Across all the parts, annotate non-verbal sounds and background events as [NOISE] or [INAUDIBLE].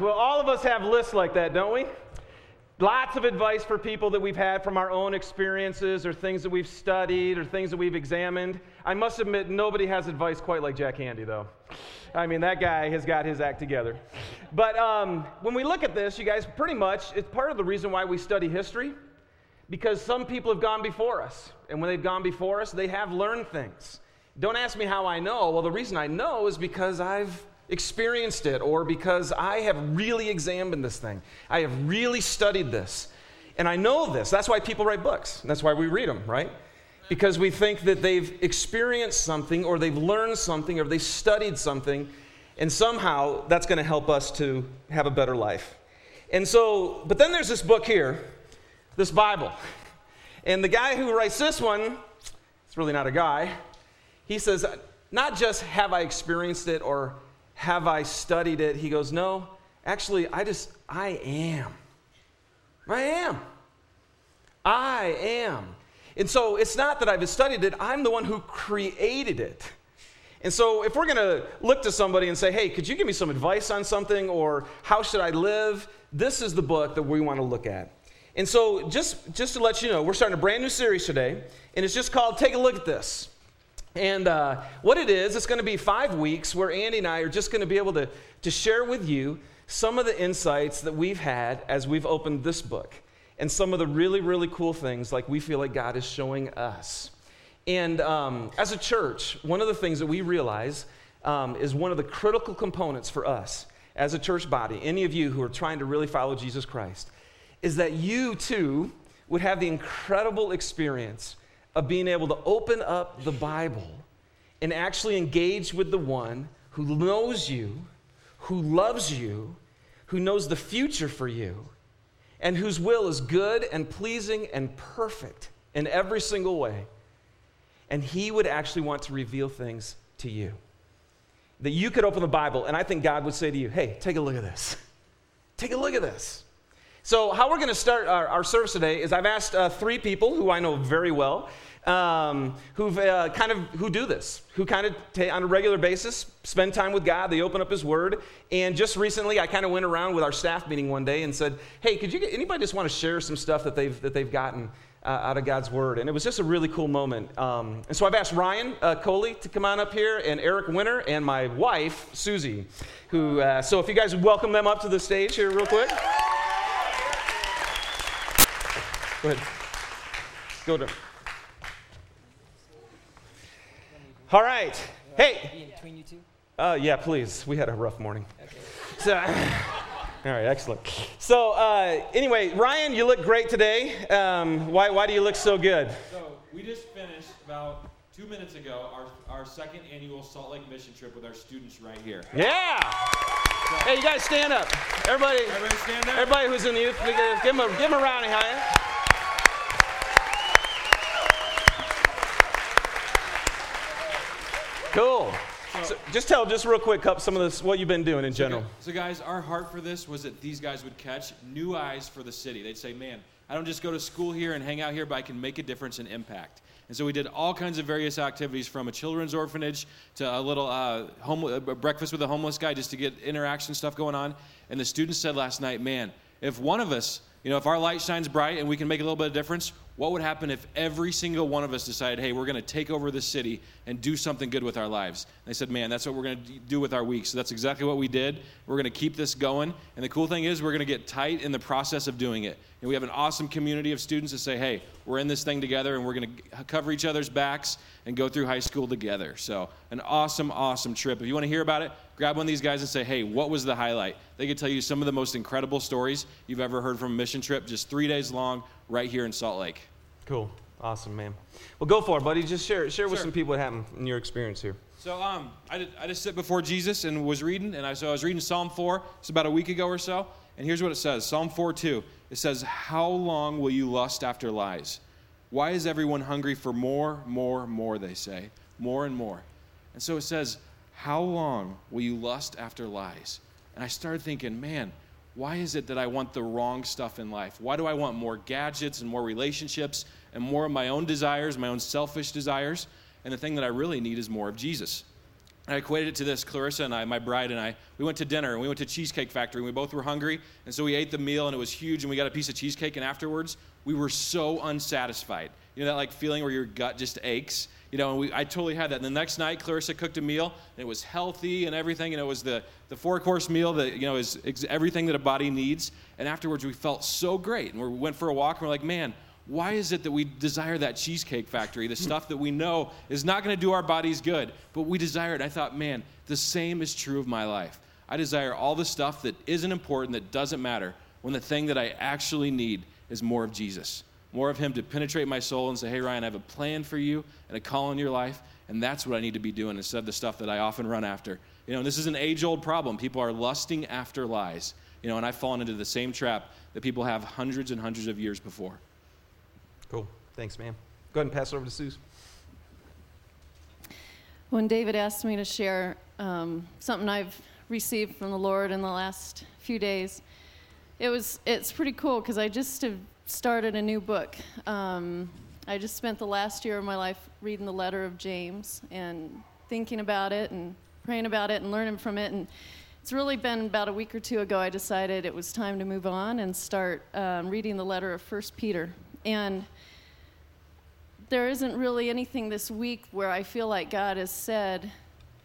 Well, all of us have lists like that, don't we? Lots of advice for people that we've had from our own experiences or things that we've studied or things that we've examined. I must admit, nobody has advice quite like Jack Handey, though. I mean, that guy has got his act together. But um, when we look at this, you guys, pretty much, it's part of the reason why we study history because some people have gone before us. And when they've gone before us, they have learned things. Don't ask me how I know. Well, the reason I know is because I've experienced it or because I have really examined this thing. I have really studied this. And I know this. That's why people write books. That's why we read them, right? Because we think that they've experienced something or they've learned something or they studied something, and somehow that's going to help us to have a better life. And so, but then there's this book here, this Bible. And the guy who writes this one, it's really not a guy, he says, not just have I experienced it or have I studied it? He goes, No, actually, I just, I am. I am. I am. And so it's not that I've studied it, I'm the one who created it. And so if we're going to look to somebody and say, hey, could you give me some advice on something or how should I live? This is the book that we want to look at. And so just, just to let you know, we're starting a brand new series today, and it's just called Take a Look at This. And uh, what it is, it's going to be five weeks where Andy and I are just going to be able to, to share with you some of the insights that we've had as we've opened this book and some of the really, really cool things like we feel like God is showing us. And um, as a church, one of the things that we realize um, is one of the critical components for us as a church body, any of you who are trying to really follow Jesus Christ, is that you too would have the incredible experience of being able to open up the Bible and actually engage with the one who knows you, who loves you, who knows the future for you, and whose will is good and pleasing and perfect in every single way. And he would actually want to reveal things to you. That you could open the Bible, and I think God would say to you, hey, take a look at this. Take a look at this. So, how we're going to start our, our, service today is I've asked uh, three people who I know very well um, who've uh, kind of who do this, who kind of t- on a regular basis spend time with God. They open up His Word. And just recently, I kind of went around with our staff meeting one day and said, "Hey, could you get, anybody just want to share some stuff that they've that they've gotten?" Uh, out of God's Word. And it was just a really cool moment. Um, and so I've asked Ryan uh, Coley to come on up here, and Eric Winter, and my wife, Susie, who, uh, so if you guys welcome them up to the stage here, real quick. Go ahead. Go to. All right. Hey. between you two? Uh, yeah, please. We had a rough morning. So, [LAUGHS] all right, excellent. So, uh, anyway, Ryan, you look great today. Um, why, why do you look so good? So, we just finished about two minutes ago our, our second annual Salt Lake mission trip with our students right here. Yeah. So, hey, you guys stand up. Everybody, everybody stand up. Everybody who's in the youth, give them a, give them a round of applause. Cool. So, just tell just real quick some of this what you've been doing in general. So, guys, our heart for this was that these guys would catch new eyes for the city. They'd say, "Man, I don't just go to school here and hang out here, but I can make a difference and impact." And so we did all kinds of various activities, from a children's orphanage to a little uh, home, uh, breakfast with a homeless guy, just to get interaction stuff going on. And the students said last night, "Man, if one of us you know, if our light shines bright and we can make a little bit of difference, what would happen if every single one of us decided, hey, we're going to take over the city and do something good with our lives? And they said, man, that's what we're going to do with our week. So that's exactly what we did. We're going to keep this going. And the cool thing is, we're going to get tight in the process of doing it. And we have an awesome community of students that say, hey, we're in this thing together and we're going to cover each other's backs and go through high school together. So, an awesome, awesome trip. If you want to hear about it, grab one of these guys and say, hey, what was the highlight? They could tell you some of the most incredible stories you've ever heard from a mission trip, just three days long, right here in Salt Lake. Cool. Awesome, man. Well, go for it, buddy. Just share, share with some people what happened in your experience here. So, um, I, did, I just sit before Jesus and was reading, and I, so I was reading Psalm 4. It's about a week ago or so. And here's what it says Psalm 4 2. It says, How long will you lust after lies? Why is everyone hungry for more, more, more, they say? More and more. And so it says, How long will you lust after lies? And I started thinking, man, why is it that I want the wrong stuff in life? Why do I want more gadgets and more relationships and more of my own desires, my own selfish desires? And the thing that I really need is more of Jesus. And I equated it to this. Clarissa and I, my bride and I, we went to dinner and we went to Cheesecake Factory and we both were hungry. And so we ate the meal and it was huge and we got a piece of cheesecake. And afterwards, we were so unsatisfied. You know that like feeling where your gut just aches? You know, and we, I totally had that. And the next night, Clarissa cooked a meal and it was healthy and everything. And it was the, the four course meal that, you know, is ex- everything that a body needs. And afterwards, we felt so great. And we went for a walk and we're like, man, why is it that we desire that cheesecake factory, the stuff that we know is not going to do our bodies good, but we desire it? I thought, man, the same is true of my life. I desire all the stuff that isn't important, that doesn't matter, when the thing that I actually need is more of Jesus, more of Him to penetrate my soul and say, hey, Ryan, I have a plan for you and a call in your life, and that's what I need to be doing instead of the stuff that I often run after. You know, this is an age old problem. People are lusting after lies, you know, and I've fallen into the same trap that people have hundreds and hundreds of years before. Cool. Thanks, man. Go ahead and pass it over to Suze. When David asked me to share um, something I've received from the Lord in the last few days, it was it's pretty cool because I just have started a new book. Um, I just spent the last year of my life reading the letter of James and thinking about it and praying about it and learning from it. And it's really been about a week or two ago I decided it was time to move on and start um, reading the letter of First Peter. And there isn't really anything this week where I feel like God has said,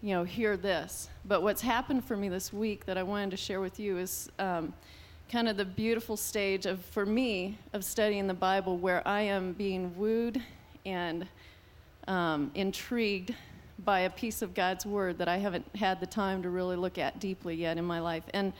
you know, hear this. But what's happened for me this week that I wanted to share with you is um, kind of the beautiful stage of, for me, of studying the Bible where I am being wooed and um, intrigued by a piece of God's Word that I haven't had the time to really look at deeply yet in my life. And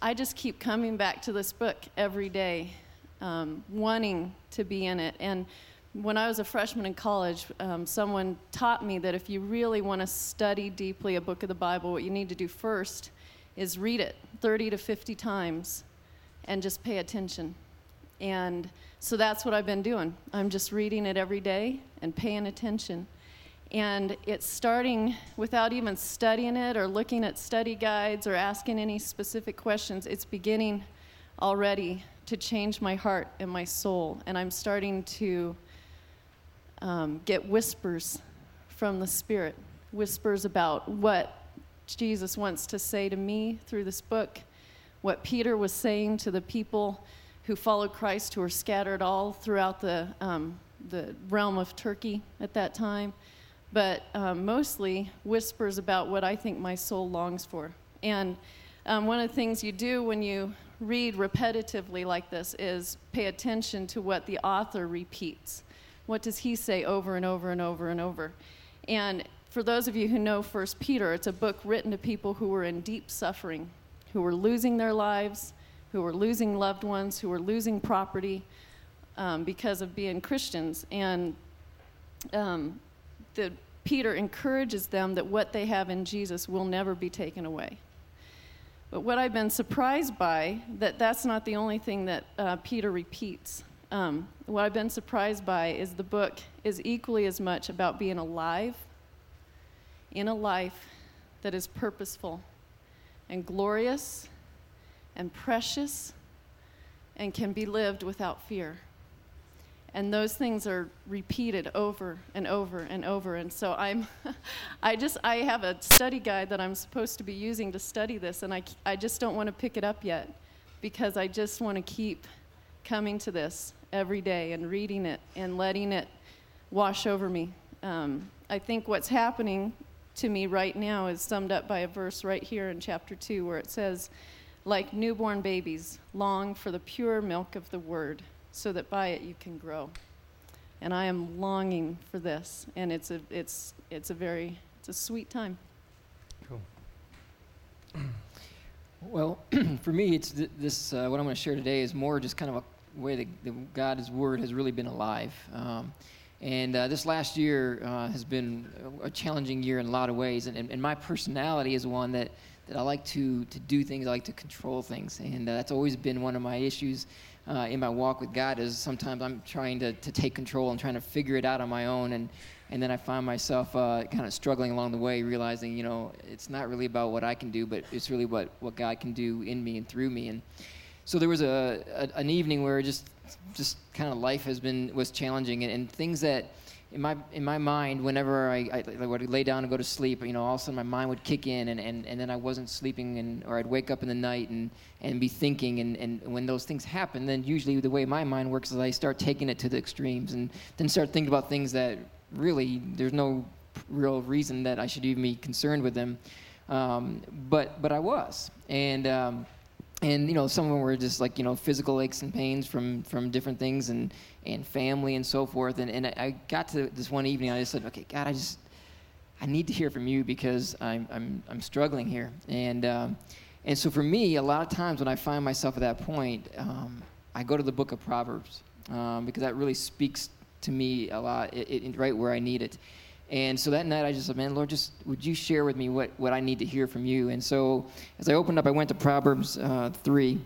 I just keep coming back to this book every day, um, wanting to be in it. And when I was a freshman in college, um, someone taught me that if you really want to study deeply a book of the Bible, what you need to do first is read it 30 to 50 times and just pay attention. And so that's what I've been doing. I'm just reading it every day and paying attention. And it's starting without even studying it or looking at study guides or asking any specific questions. It's beginning already to change my heart and my soul. And I'm starting to um, get whispers from the Spirit, whispers about what Jesus wants to say to me through this book, what Peter was saying to the people who followed Christ, who were scattered all throughout the, um, the realm of Turkey at that time, but um, mostly whispers about what I think my soul longs for. And um, one of the things you do when you read repetitively like this is pay attention to what the author repeats. What does he say over and over and over and over? And for those of you who know First Peter, it's a book written to people who were in deep suffering, who were losing their lives, who were losing loved ones, who were losing property um, because of being Christians. And um, the, Peter encourages them that what they have in Jesus will never be taken away. But what I've been surprised by, that that's not the only thing that uh, Peter repeats. Um, what I've been surprised by is the book is equally as much about being alive in a life that is purposeful and glorious and precious and can be lived without fear. And those things are repeated over and over and over. And so I'm, [LAUGHS] I just, I have a study guide that I'm supposed to be using to study this, and I, I just don't want to pick it up yet because I just want to keep coming to this every day and reading it and letting it wash over me. Um, I think what's happening to me right now is summed up by a verse right here in chapter 2 where it says, Like newborn babies, long for the pure milk of the word, so that by it you can grow. And I am longing for this, and it's a, it's, it's a very, it's a sweet time. Cool. [CLEARS THROAT] Well, [CLEARS THROAT] for me, it's th- this. Uh, what I'm going to share today is more just kind of a way that, God's word has really been alive. Um, and uh, this last year uh, has been a challenging year in a lot of ways. And, and, and, my personality is one that, that I like to, to do things, I like to control things. And uh, that's always been one of my issues uh, in my walk with God is sometimes I'm trying to, to take control and trying to figure it out on my own. And, and then I find myself uh, kind of struggling along the way, realizing, you know, it's not really about what I can do, but it's really what, what God can do in me and through me. And so there was a, a an evening where just just kind of life has been was challenging and, and, things that in my in my mind, whenever I, I, I, would lay down and go to sleep, you know, all of a sudden my mind would kick in, and, and, and then I wasn't sleeping, and or I'd wake up in the night and, and be thinking, and, and when those things happen, then usually the way my mind works is I start taking it to the extremes, and then start thinking about things that really there's no real reason that I should even be concerned with them, um, but but I was, and. Um, and you know some of them were just like you know physical aches and pains from from different things and and family and so forth. And and I got to this one evening I just said okay God I just I need to hear from you because I'm I'm I'm struggling here. And um, and so for me a lot of times when I find myself at that point um, I go to the book of Proverbs um, because that really speaks to me a lot it, it, right where I need it and so that night I just said, man, Lord, just would you share with me what, what I need to hear from you? And so as I opened up, I went to Proverbs uh, 3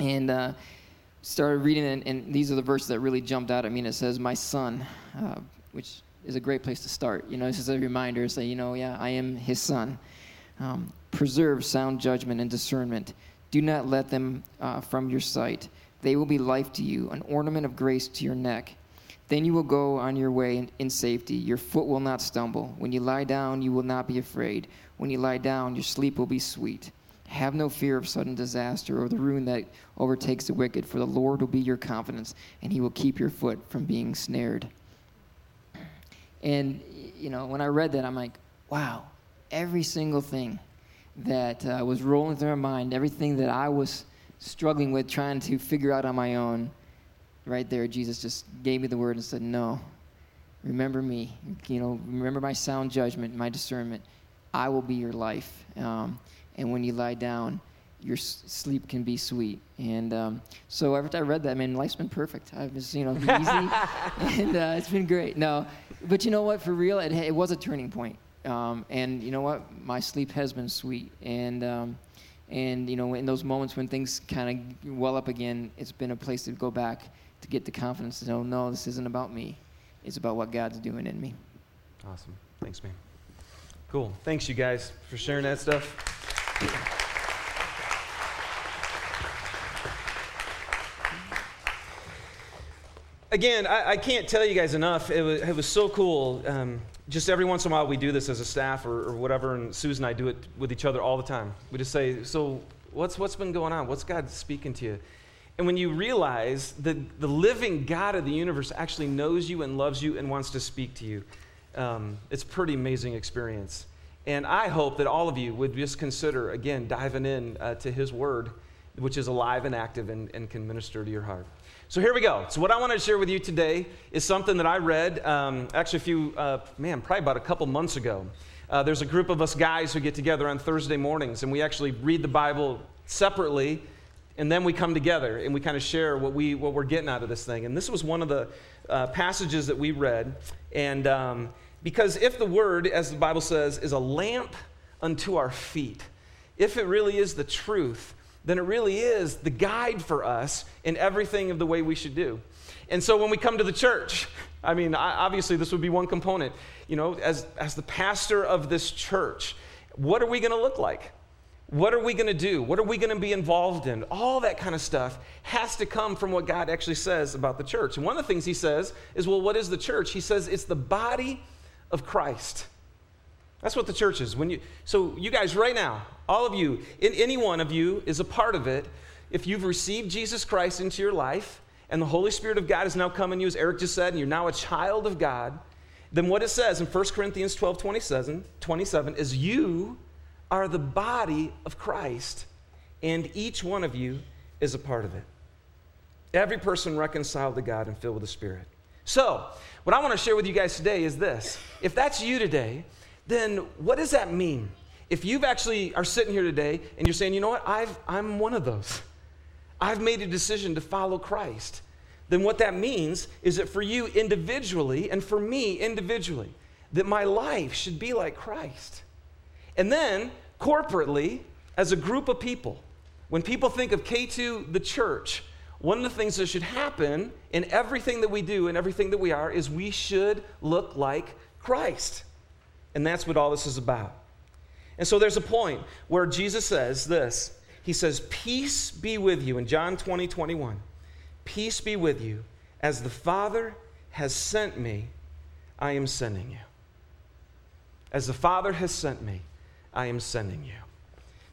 and uh, started reading, and, and, these are the verses that really jumped out at me. And it says, My son, uh, which is a great place to start. You know, this is a reminder say, you know, yeah, I am his son. Um, preserve sound judgment and discernment. Do not let them uh, from your sight. They will be life to you, an ornament of grace to your neck. Then you will go on your way in, in, safety. Your foot will not stumble. When you lie down, you will not be afraid. When you lie down, your sleep will be sweet. Have no fear of sudden disaster or the ruin that overtakes the wicked, for the Lord will be your confidence, and he will keep your foot from being snared. And, you know, when I read that, I'm like, wow, every single thing that uh, was rolling through my mind, everything that I was struggling with, trying to figure out on my own, right there, Jesus just gave me the word and said, No, remember me. You know, remember my sound judgment, my discernment. I will be your life. Um, and when you lie down, your sleep can be sweet. And um, so after I read that, I man, life's been perfect. I've just, you know, easy, [LAUGHS] and uh, it's been great. No, but you know what? For real, it, it was a turning point. Um, and you know what? My sleep has been sweet. And um, and you know, in those moments when things kind of well up again, it's been a place to go back to get the confidence to know, no, this isn't about me. It's about what God's doing in me. Awesome. Thanks, man. Cool. Thanks, you guys, for sharing that stuff. Again, I, I, can't tell you guys enough. It was, it was so cool. Um, just every once in a while, we do this as a staff or, or whatever, and Susan and I do it with each other all the time. We just say, So, what's, what's been going on? What's God speaking to you? And when you realize that the living God of the universe actually knows you and loves you and wants to speak to you, um, it's a pretty amazing experience. And I hope that all of you would just consider, again, diving in uh, to His Word, which is alive and active and, and, can minister to your heart. So here we go. So, what I want to share with you today is something that I read um, actually a few, uh, man, probably about a couple months ago. Uh, there's a group of us guys who get together on Thursday mornings, and we actually read the Bible separately and then we come together and we kind of share what, we, what we're getting out of this thing. And this was one of the uh, passages that we read. And um, because if the word, as the Bible says, is a lamp unto our feet, if it really is the truth, then it really is the guide for us in everything of the way we should do. And so when we come to the church, [LAUGHS] I mean, obviously this would be one component. You know, as, as the pastor of this church, what are we going to look like? What are we going to do? What are we going to be involved in? All that kind of stuff has to come from what God actually says about the church. And one of the things he says is, well, what is the church? He says it's the body of Christ. That's what the church is. When you, so, you guys, right now, all of you, any one of you is a part of it. If you've received Jesus Christ into your life and the Holy Spirit of God has now come in you, as Eric just said, and you're now a child of God, then what it says in 1 Corinthians 12 27, 27 is you are the body of Christ, and each one of you is a part of it. Every person reconciled to God and filled with the Spirit. So, what I want to share with you guys today is this. If that's you today, then what does that mean? If you've actually are sitting here today and you're saying, you know what, I've, I'm one of those. I've made a decision to follow Christ. Then what that means is that for you individually and for me individually, that my life should be like Christ. And then, corporately, as a group of people, when people think of K2, the church, one of the things that should happen in everything that we do and everything that we are is we should look like Christ. And that's what all this is about. And so there's a point where Jesus says this He says, Peace be with you in John 20, 21. Peace be with you. As the Father has sent me, I am sending you. As the Father has sent me, I am sending you.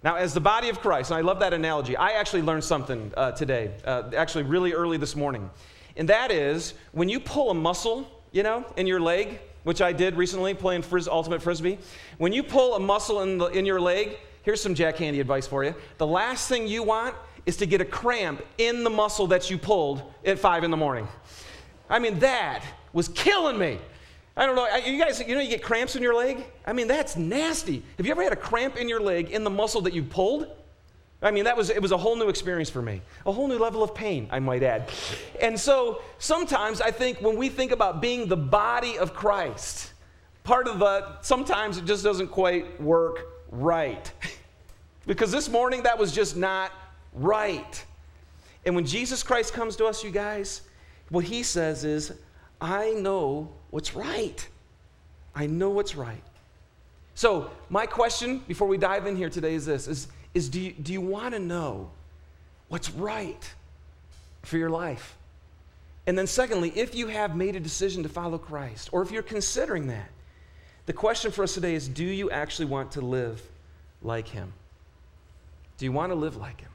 Now, as the body of Christ, and I love that analogy, I actually learned something uh, today, uh, actually, really early this morning. And that is when you pull a muscle, you know, in your leg, which I did recently playing fris- ultimate frisbee, when you pull a muscle in, the, in your leg, here's some Jack Handey advice for you. The last thing you want is to get a cramp in the muscle that you pulled at five in the morning. I mean, that was killing me. I don't know. You guys, you know, you get cramps in your leg? I mean, that's nasty. Have you ever had a cramp in your leg in the muscle that you pulled? I mean, that was, it was a whole new experience for me, a whole new level of pain, I might add. And so sometimes I think when we think about being the body of Christ, part of the, sometimes it just doesn't quite work right. [LAUGHS] because this morning that was just not right. And when Jesus Christ comes to us, you guys, what he says is, I know what's right. I know what's right. So, my question before we dive in here today is this is, is do you, do you want to know what's right for your life? And then, secondly, if you have made a decision to follow Christ, or if you're considering that, the question for us today is do you actually want to live like Him? Do you want to live like Him?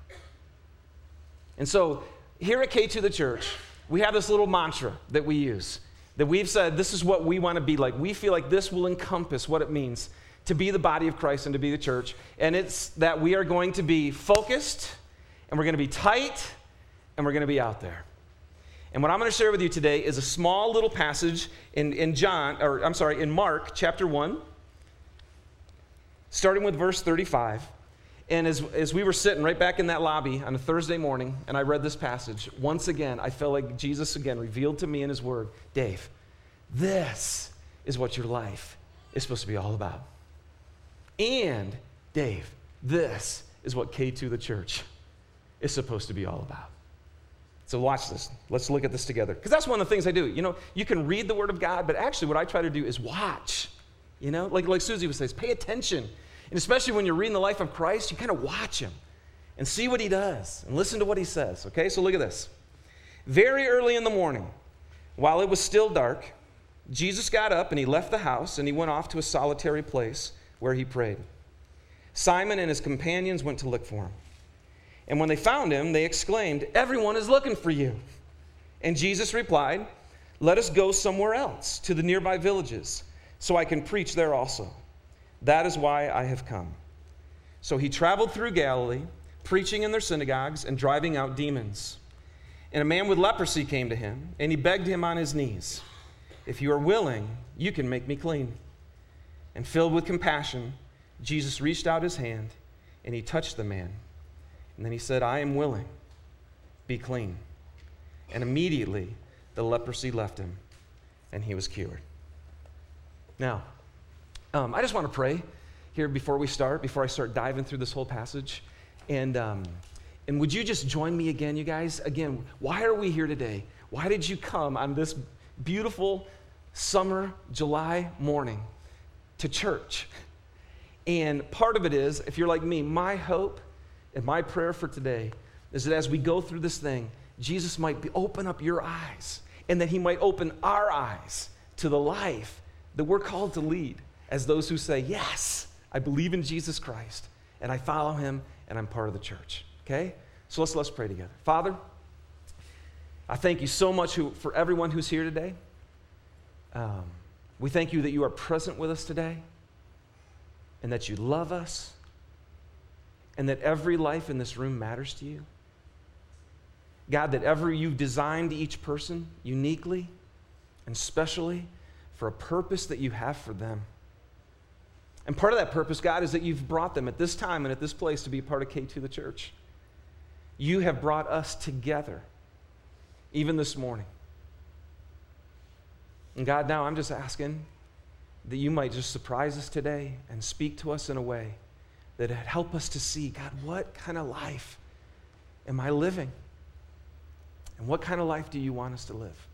And so, here at K2 the church, we have this little mantra that we use that we've said this is what we want to be like. We feel like this will encompass what it means to be the body of Christ and to be the church. And it's that we are going to be focused and we're going to be tight and we're going to be out there. And what I'm going to share with you today is a small little passage in, in John, or I'm sorry, in Mark chapter 1, starting with verse 35. And as, as we were sitting right back in that lobby on a Thursday morning, and I read this passage, once again, I felt like Jesus again revealed to me in his word Dave, this is what your life is supposed to be all about. And, Dave, this is what K2 the church is supposed to be all about. So, watch this. Let's look at this together. Because that's one of the things I do. You know, you can read the Word of God, but actually, what I try to do is watch. You know, like, like Susie would say, is pay attention. And especially when you're reading the life of Christ, you kind of watch him and see what he does and listen to what he says. Okay, so look at this. Very early in the morning, while it was still dark, Jesus got up and he left the house and he went off to a solitary place where he prayed. Simon and his companions went to look for him. And when they found him, they exclaimed, Everyone is looking for you. And Jesus replied, Let us go somewhere else, to the nearby villages, so I can preach there also. That is why I have come. So he traveled through Galilee, preaching in their synagogues and driving out demons. And a man with leprosy came to him, and he begged him on his knees, If you are willing, you can make me clean. And filled with compassion, Jesus reached out his hand and he touched the man. And then he said, I am willing. Be clean. And immediately the leprosy left him and he was cured. Now, um, I just want to pray here before we start, before I start diving through this whole passage. And, um, and would you just join me again, you guys? Again, why are we here today? Why did you come on this beautiful summer July morning to church? And part of it is, if you're like me, my hope and my prayer for today is that as we go through this thing, Jesus might be, open up your eyes and that he might open our eyes to the life that we're called to lead as those who say, Yes, I believe in Jesus Christ and I follow him and I'm part of the church. Okay? So let's, let's pray together. Father, I thank you so much who, for everyone who's here today. Um, we thank you that you are present with us today and that you love us and that every life in this room matters to you. God, that ever you've designed each person uniquely and specially for a purpose that you have for them. And part of that purpose, God, is that you've brought them at this time and at this place to be part of K2 the church. You have brought us together, even this morning. And God, now I'm just asking that you might just surprise us today and speak to us in a way that help us to see, God, what kind of life am I living? And what kind of life do you want us to live?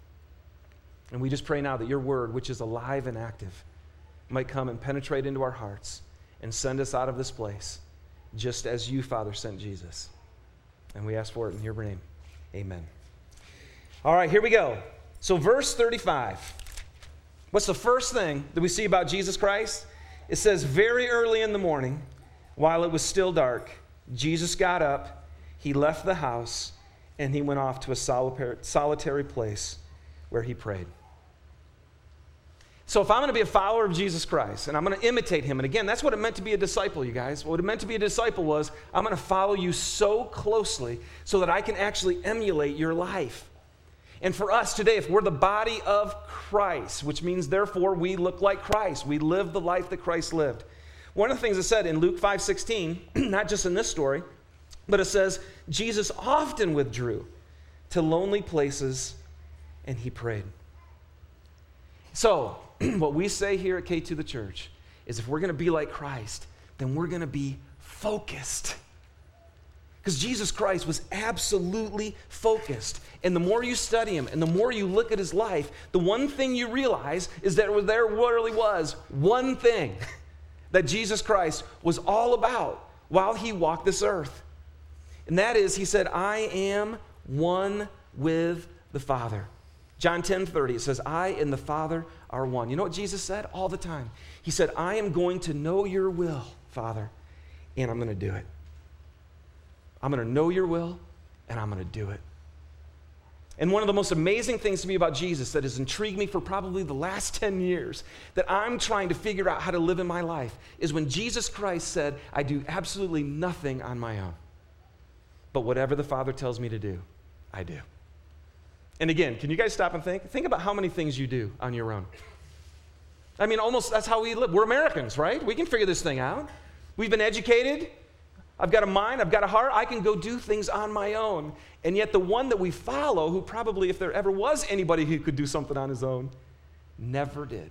And we just pray now that your word, which is alive and active, might come and penetrate into our hearts and send us out of this place, just as you, Father, sent Jesus. And we ask for it in your name. Amen. All right, here we go. So, verse 35. What's the first thing that we see about Jesus Christ? It says, very early in the morning, while it was still dark, Jesus got up, he left the house, and he went off to a solitary place where he prayed. So, if I'm going to be a follower of Jesus Christ and I'm going to imitate him, and again, that's what it meant to be a disciple, you guys. What it meant to be a disciple was I'm going to follow you so closely so that I can actually emulate your life. And for us today, if we're the body of Christ, which means therefore we look like Christ, we live the life that Christ lived. One of the things it said in Luke 5:16, [CLEARS THROAT] not just in this story, but it says Jesus often withdrew to lonely places and he prayed. So, [CLEARS THROAT] what we say here at K2 the church is if we're going to be like Christ, then we're going to be focused. Because Jesus Christ was absolutely focused. And the more you study him and the more you look at his life, the one thing you realize is that there really was one thing [LAUGHS] that Jesus Christ was all about while he walked this earth. And that is, he said, I am one with the Father. John 10 30, it says, I and the Father are one. You know what Jesus said all the time? He said, I am going to know your will, Father, and I'm going to do it. I'm going to know your will, and I'm going to do it. And one of the most amazing things to me about Jesus that has intrigued me for probably the last 10 years, that I'm trying to figure out how to live in my life, is when Jesus Christ said, I do absolutely nothing on my own. But whatever the Father tells me to do, I do. And again, can you guys stop and think? Think about how many things you do on your own. I mean, almost that's how we live. We're Americans, right? We can figure this thing out. We've been educated. I've got a mind, I've got a heart, I can go do things on my own. And yet, the one that we follow, who probably, if there ever was anybody who could do something on his own, never did.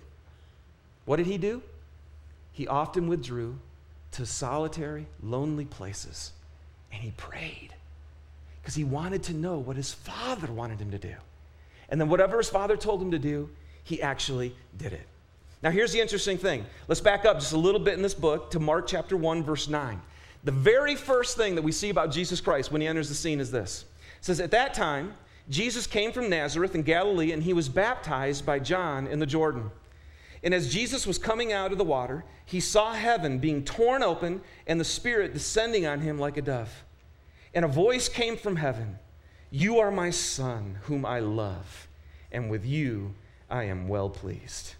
What did he do? He often withdrew to solitary, lonely places and he prayed because he wanted to know what his father wanted him to do. And then, whatever his father told him to do, he actually did it. Now, here's the interesting thing. Let's back up just a little bit in this book to Mark chapter 1, verse 9. The very first thing that we see about Jesus Christ when he enters the scene is this it says, At that time, Jesus came from Nazareth in Galilee, and he was baptized by John in the Jordan. And as Jesus was coming out of the water, he saw heaven being torn open and the Spirit descending on him like a dove. And a voice came from heaven You are my Son, whom I love, and with you I am well pleased.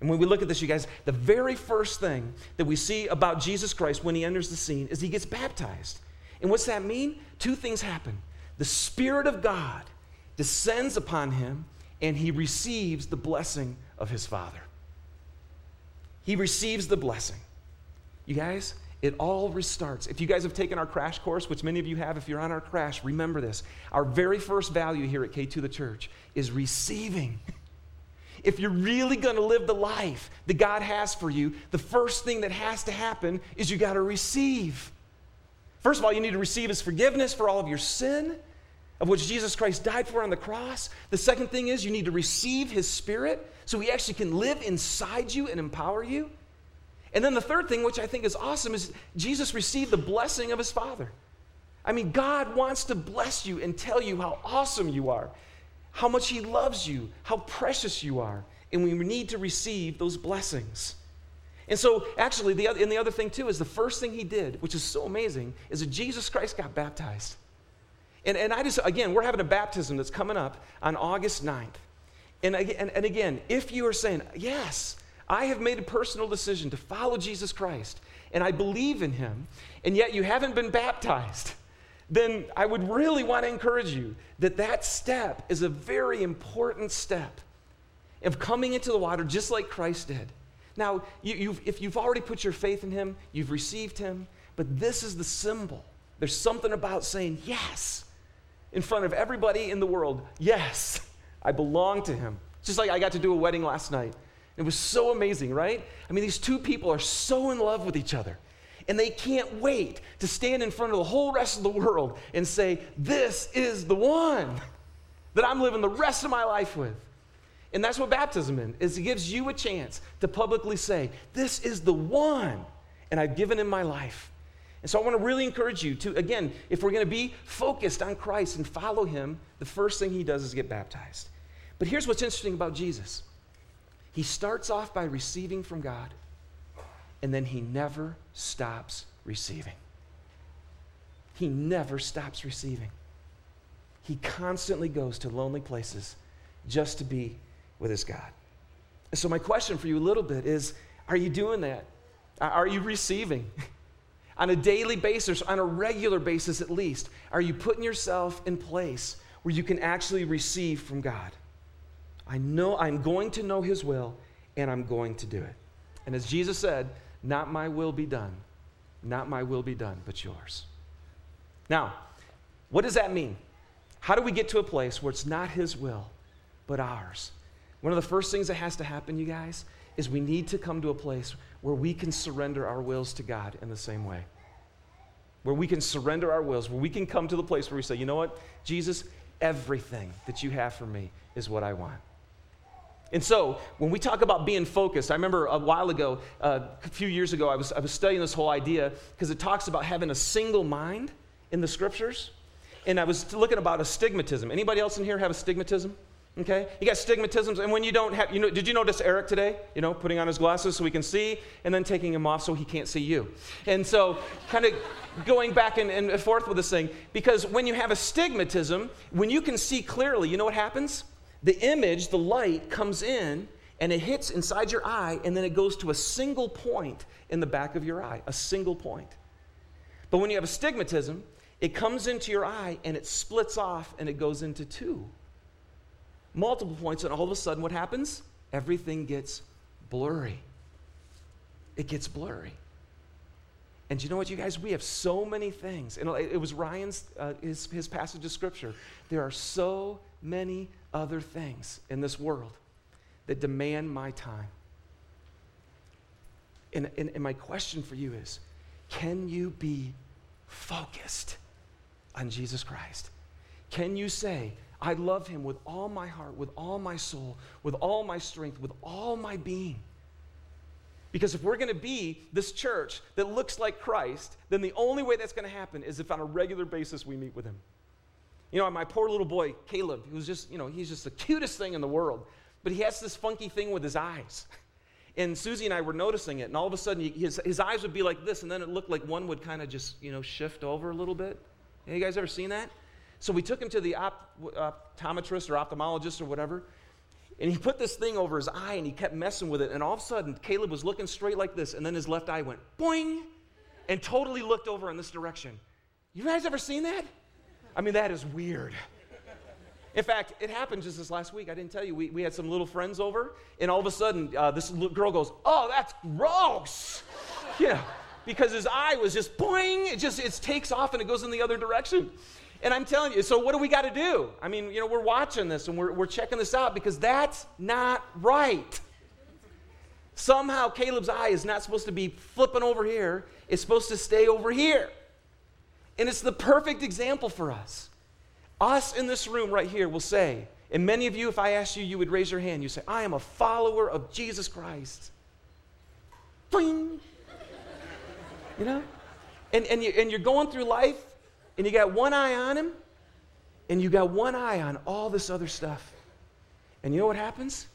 And when we look at this, you guys, the very first thing that we see about Jesus Christ when he enters the scene is he gets baptized. And what's that mean? Two things happen. The Spirit of God descends upon him, and he receives the blessing of his Father. He receives the blessing. You guys, it all restarts. If you guys have taken our crash course, which many of you have, if you're on our crash, remember this. Our very first value here at K2 the Church is receiving. if you're really going to live the life that God has for you, the first thing that has to happen is you got to receive. First of all, you need to receive His forgiveness for all of your sin, of which Jesus Christ died for on the cross. The second thing is you need to receive His Spirit so He actually can live inside you and empower you. And then the third thing, which I think is awesome, is Jesus received the blessing of His Father. I mean, God wants to bless you and tell you how awesome you are how much He loves you, how precious you are, and we need to receive those blessings. And so, actually, the other, and the other thing too is the first thing He did, which is so amazing, is that Jesus Christ got baptized. And, and I just, again, we're having a baptism that's coming up on August 9th. And, and, and again, if you are saying, yes, I have made a personal decision to follow Jesus Christ, and I believe in Him, and yet you haven't been baptized, then I would really want to encourage you that that step is a very important step of coming into the water just like Christ did. Now, you, you've, if you've already put your faith in Him, you've received Him, but this is the symbol. There's something about saying yes in front of everybody in the world. Yes, I belong to Him. Just like I got to do a wedding last night. It was so amazing, right? I mean, these two people are so in love with each other and they can't wait to stand in front of the whole rest of the world and say, This is the one that I'm living the rest of my life with. And that's what baptism is. It gives you a chance to publicly say, This is the one, and I've given him my life. And so I want to really encourage you to, again, if we're going to be focused on Christ and follow him, the first thing he does is get baptized. But here's what's interesting about Jesus He starts off by receiving from God, and then he never stops receiving. He never stops receiving. He constantly goes to lonely places just to be with his God. So, my question for you a little bit is are you doing that? Are you receiving? [LAUGHS] on a daily basis, on a regular basis at least, are you putting yourself in place where you can actually receive from God? I know I'm going to know His will and I'm going to do it. And as Jesus said, not my will be done, not my will be done, but yours. Now, what does that mean? How do we get to a place where it's not His will, but ours? One of the first things that has to happen, you guys, is we need to come to a place where we can surrender our wills to God in the same way. Where we can surrender our wills, where we can come to the place where we say, you know what, Jesus, everything that you have for me is what I want. And so, when we talk about being focused, I remember a while ago, uh, a few years ago, I was, I was studying this whole idea because it talks about having a single mind in the scriptures. And I was looking about astigmatism. Anybody else in here have astigmatism? Okay? You got stigmatisms, and when you don't have, you know, did you notice Eric today? You know, putting on his glasses so we can see, and then taking him off so he can't see you. And so, kind of going back and, and forth with this thing, because when you have astigmatism, when you can see clearly, you know what happens? The image, the light, comes in and it hits inside your eye, and then it goes to a single point in the back of your eye, a single point. But when you have astigmatism, it comes into your eye and it splits off and it goes into two multiple points, and all of a sudden, what happens? Everything gets blurry. It gets blurry. And you know what, you guys? We have so many things. And it was Ryan's uh, his, his passage of scripture. There are so many other things in this world that demand my time. And, and, and my question for you is can you be focused on Jesus Christ? Can you say, I love him with all my heart, with all my soul, with all my strength, with all my being. Because if we're going to be this church that looks like Christ, then the only way that's going to happen is if on a regular basis we meet with him. You know, my poor little boy, Caleb, he was just, you know, he's just the cutest thing in the world. But he has this funky thing with his eyes. [LAUGHS] And Susie and I were noticing it, and all of a sudden his, his eyes would be like this, and then it looked like one would kind of just, you know, shift over a little bit. Have you guys ever seen that? So we took him to the op- optometrist or ophthalmologist or whatever, and he put this thing over his eye and he kept messing with it. And all of a sudden, Caleb was looking straight like this, and then his left eye went boing and totally looked over in this direction. You guys ever seen that? I mean, that is weird. In fact, it happened just this last week. I didn't tell you. We, we had some little friends over, and all of a sudden, uh, this girl goes, Oh, that's gross. yeah, because his eye was just boing. It just it takes off and it goes in the other direction. And I'm telling you, so what do we got to do? I mean, you know, we're watching this and we're, we're checking this out because that's not right. Somehow Caleb's eye is not supposed to be flipping over here, it's supposed to stay over here. And it's the perfect example for us. Us in this room right here will say, and many of you, if I asked you, you would raise your hand. You say, I am a follower of Jesus Christ. You know? And, and, you, and you're going through life and you got one eye on him, and you got one eye on all this other stuff. And you know what happens?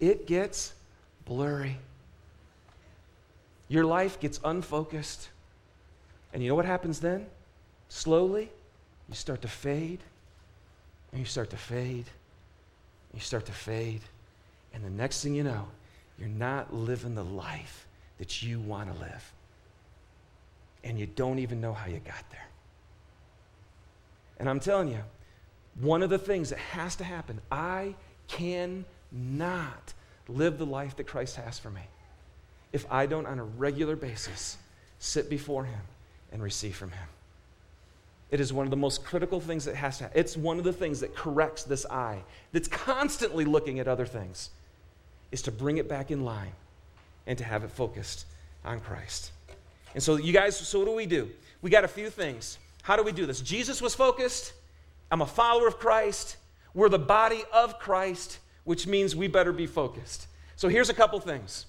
It gets blurry. Your life gets unfocused. And you know what happens then? Slowly, you start to fade, and you start to fade, and you start to fade. And the next thing you know, you're not living the life that you want to live. And you don't even know how you got there. And I'm telling you, one of the things that has to happen, I cannot live the life that Christ has for me if I don't, on a regular basis, sit before Him and receive from Him. It is one of the most critical things that has to happen. It's one of the things that corrects this eye that's constantly looking at other things, is to bring it back in line and to have it focused on Christ. And so, you guys, so what do we do? We got a few things. How do we do this? Jesus was focused. I'm a follower of Christ. We're the body of Christ, which means we better be focused. So here's a couple things.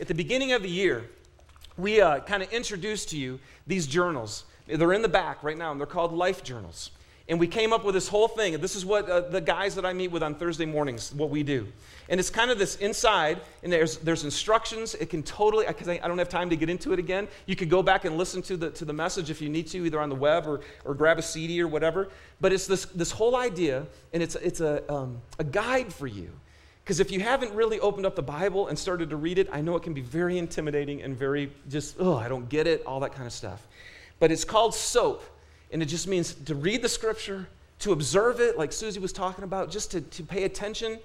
At the beginning of the year, we uh, kind of introduced to you these journals. They're in the back right now, and they're called life journals. And we came up with this whole thing. This is what uh, the guys that I meet with on Thursday mornings, what we do. And it's kind of this inside, and there's, there's instructions. It can totally, because I, I, don't have time to get into it again. You could go back and listen to the, to the message if you need to, either on the web or, or grab a CD or whatever. But it's this, this whole idea, and it's, it's a, um, a guide for you. Because if you haven't really opened up the Bible and started to read it, I know it can be very intimidating and very just, oh, I don't get it, all that kind of stuff. But it's called SOAP. And it just means to read the scripture, to observe it, like Susie was talking about, just to, to pay attention,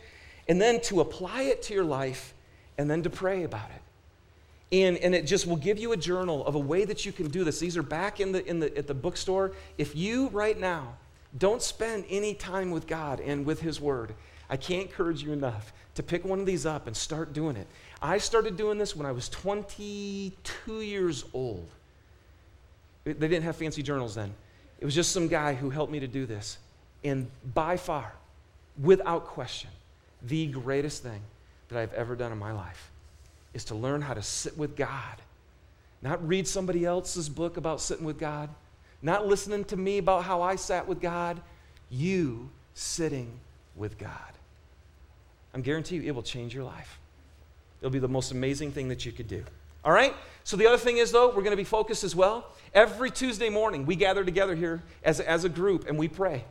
and then to apply it to your life, and then to pray about it. And, and it just will give you a journal of a way that you can do this. These are back in the, in the, at the bookstore. If you right now don't spend any time with God and with His Word, I can't encourage you enough to pick one of these up and start doing it. I started doing this when I was 22 years old. They didn't have fancy journals then. It was just some guy who helped me to do this. And by far, without question, the greatest thing that I've ever done in my life is to learn how to sit with God. Not read somebody else's book about sitting with God, not listening to me about how I sat with God, you sitting with God. I'm guarantee you it will change your life. It'll be the most amazing thing that you could do. All right? So, the other thing is, though, we're going to be focused as well. Every Tuesday morning, we gather together here as, as a group and we pray.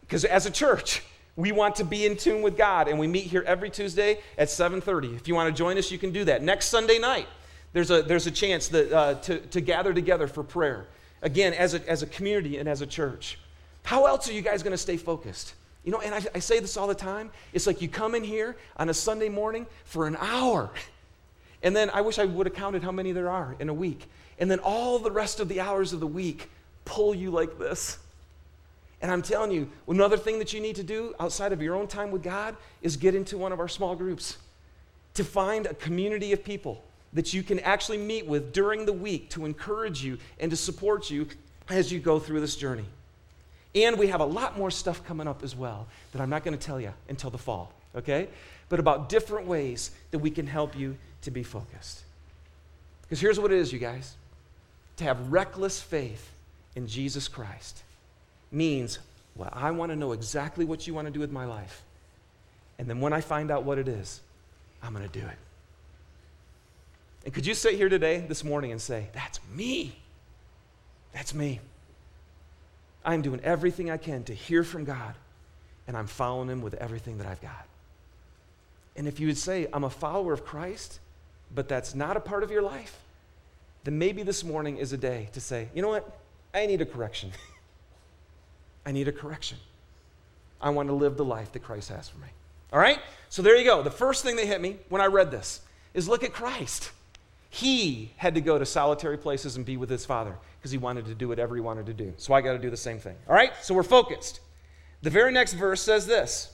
Because as a church, we want to be in tune with God, and we meet here every Tuesday at 7:30. If you want to join us, you can do that. Next Sunday night, there's a, there's a chance that, uh, to, to gather together for prayer. Again, as a, as a community and as a church. How else are you guys going to stay focused? You know, and I, I say this all the time. It's like you come in here on a Sunday morning for an hour. [LAUGHS] And then I wish I would have counted how many there are in a week. And then all the rest of the hours of the week pull you like this. And I'm telling you, another thing that you need to do outside of your own time with God is get into one of our small groups to find a community of people that you can actually meet with during the week to encourage you and to support you as you go through this journey. And we have a lot more stuff coming up as well that I'm not going to tell you until the fall, okay? But about different ways that we can help you to be focused. Because here's what it is, you guys to have reckless faith in Jesus Christ means, well, I want to know exactly what you want to do with my life. And then when I find out what it is, I'm going to do it. And could you sit here today, this morning, and say, That's me? That's me. I'm doing everything I can to hear from God, and I'm following Him with everything that I've got. And if you would say, I'm a follower of Christ, but that's not a part of your life, then maybe this morning is a day to say, you know what? I need a correction. [LAUGHS] I need a correction. I want to live the life that Christ has for me. All right? So there you go. The first thing that hit me when I read this is look at Christ. He had to go to solitary places and be with his Father because he wanted to do whatever he wanted to do. So I got to do the same thing. All right? So we're focused. The very next verse says this.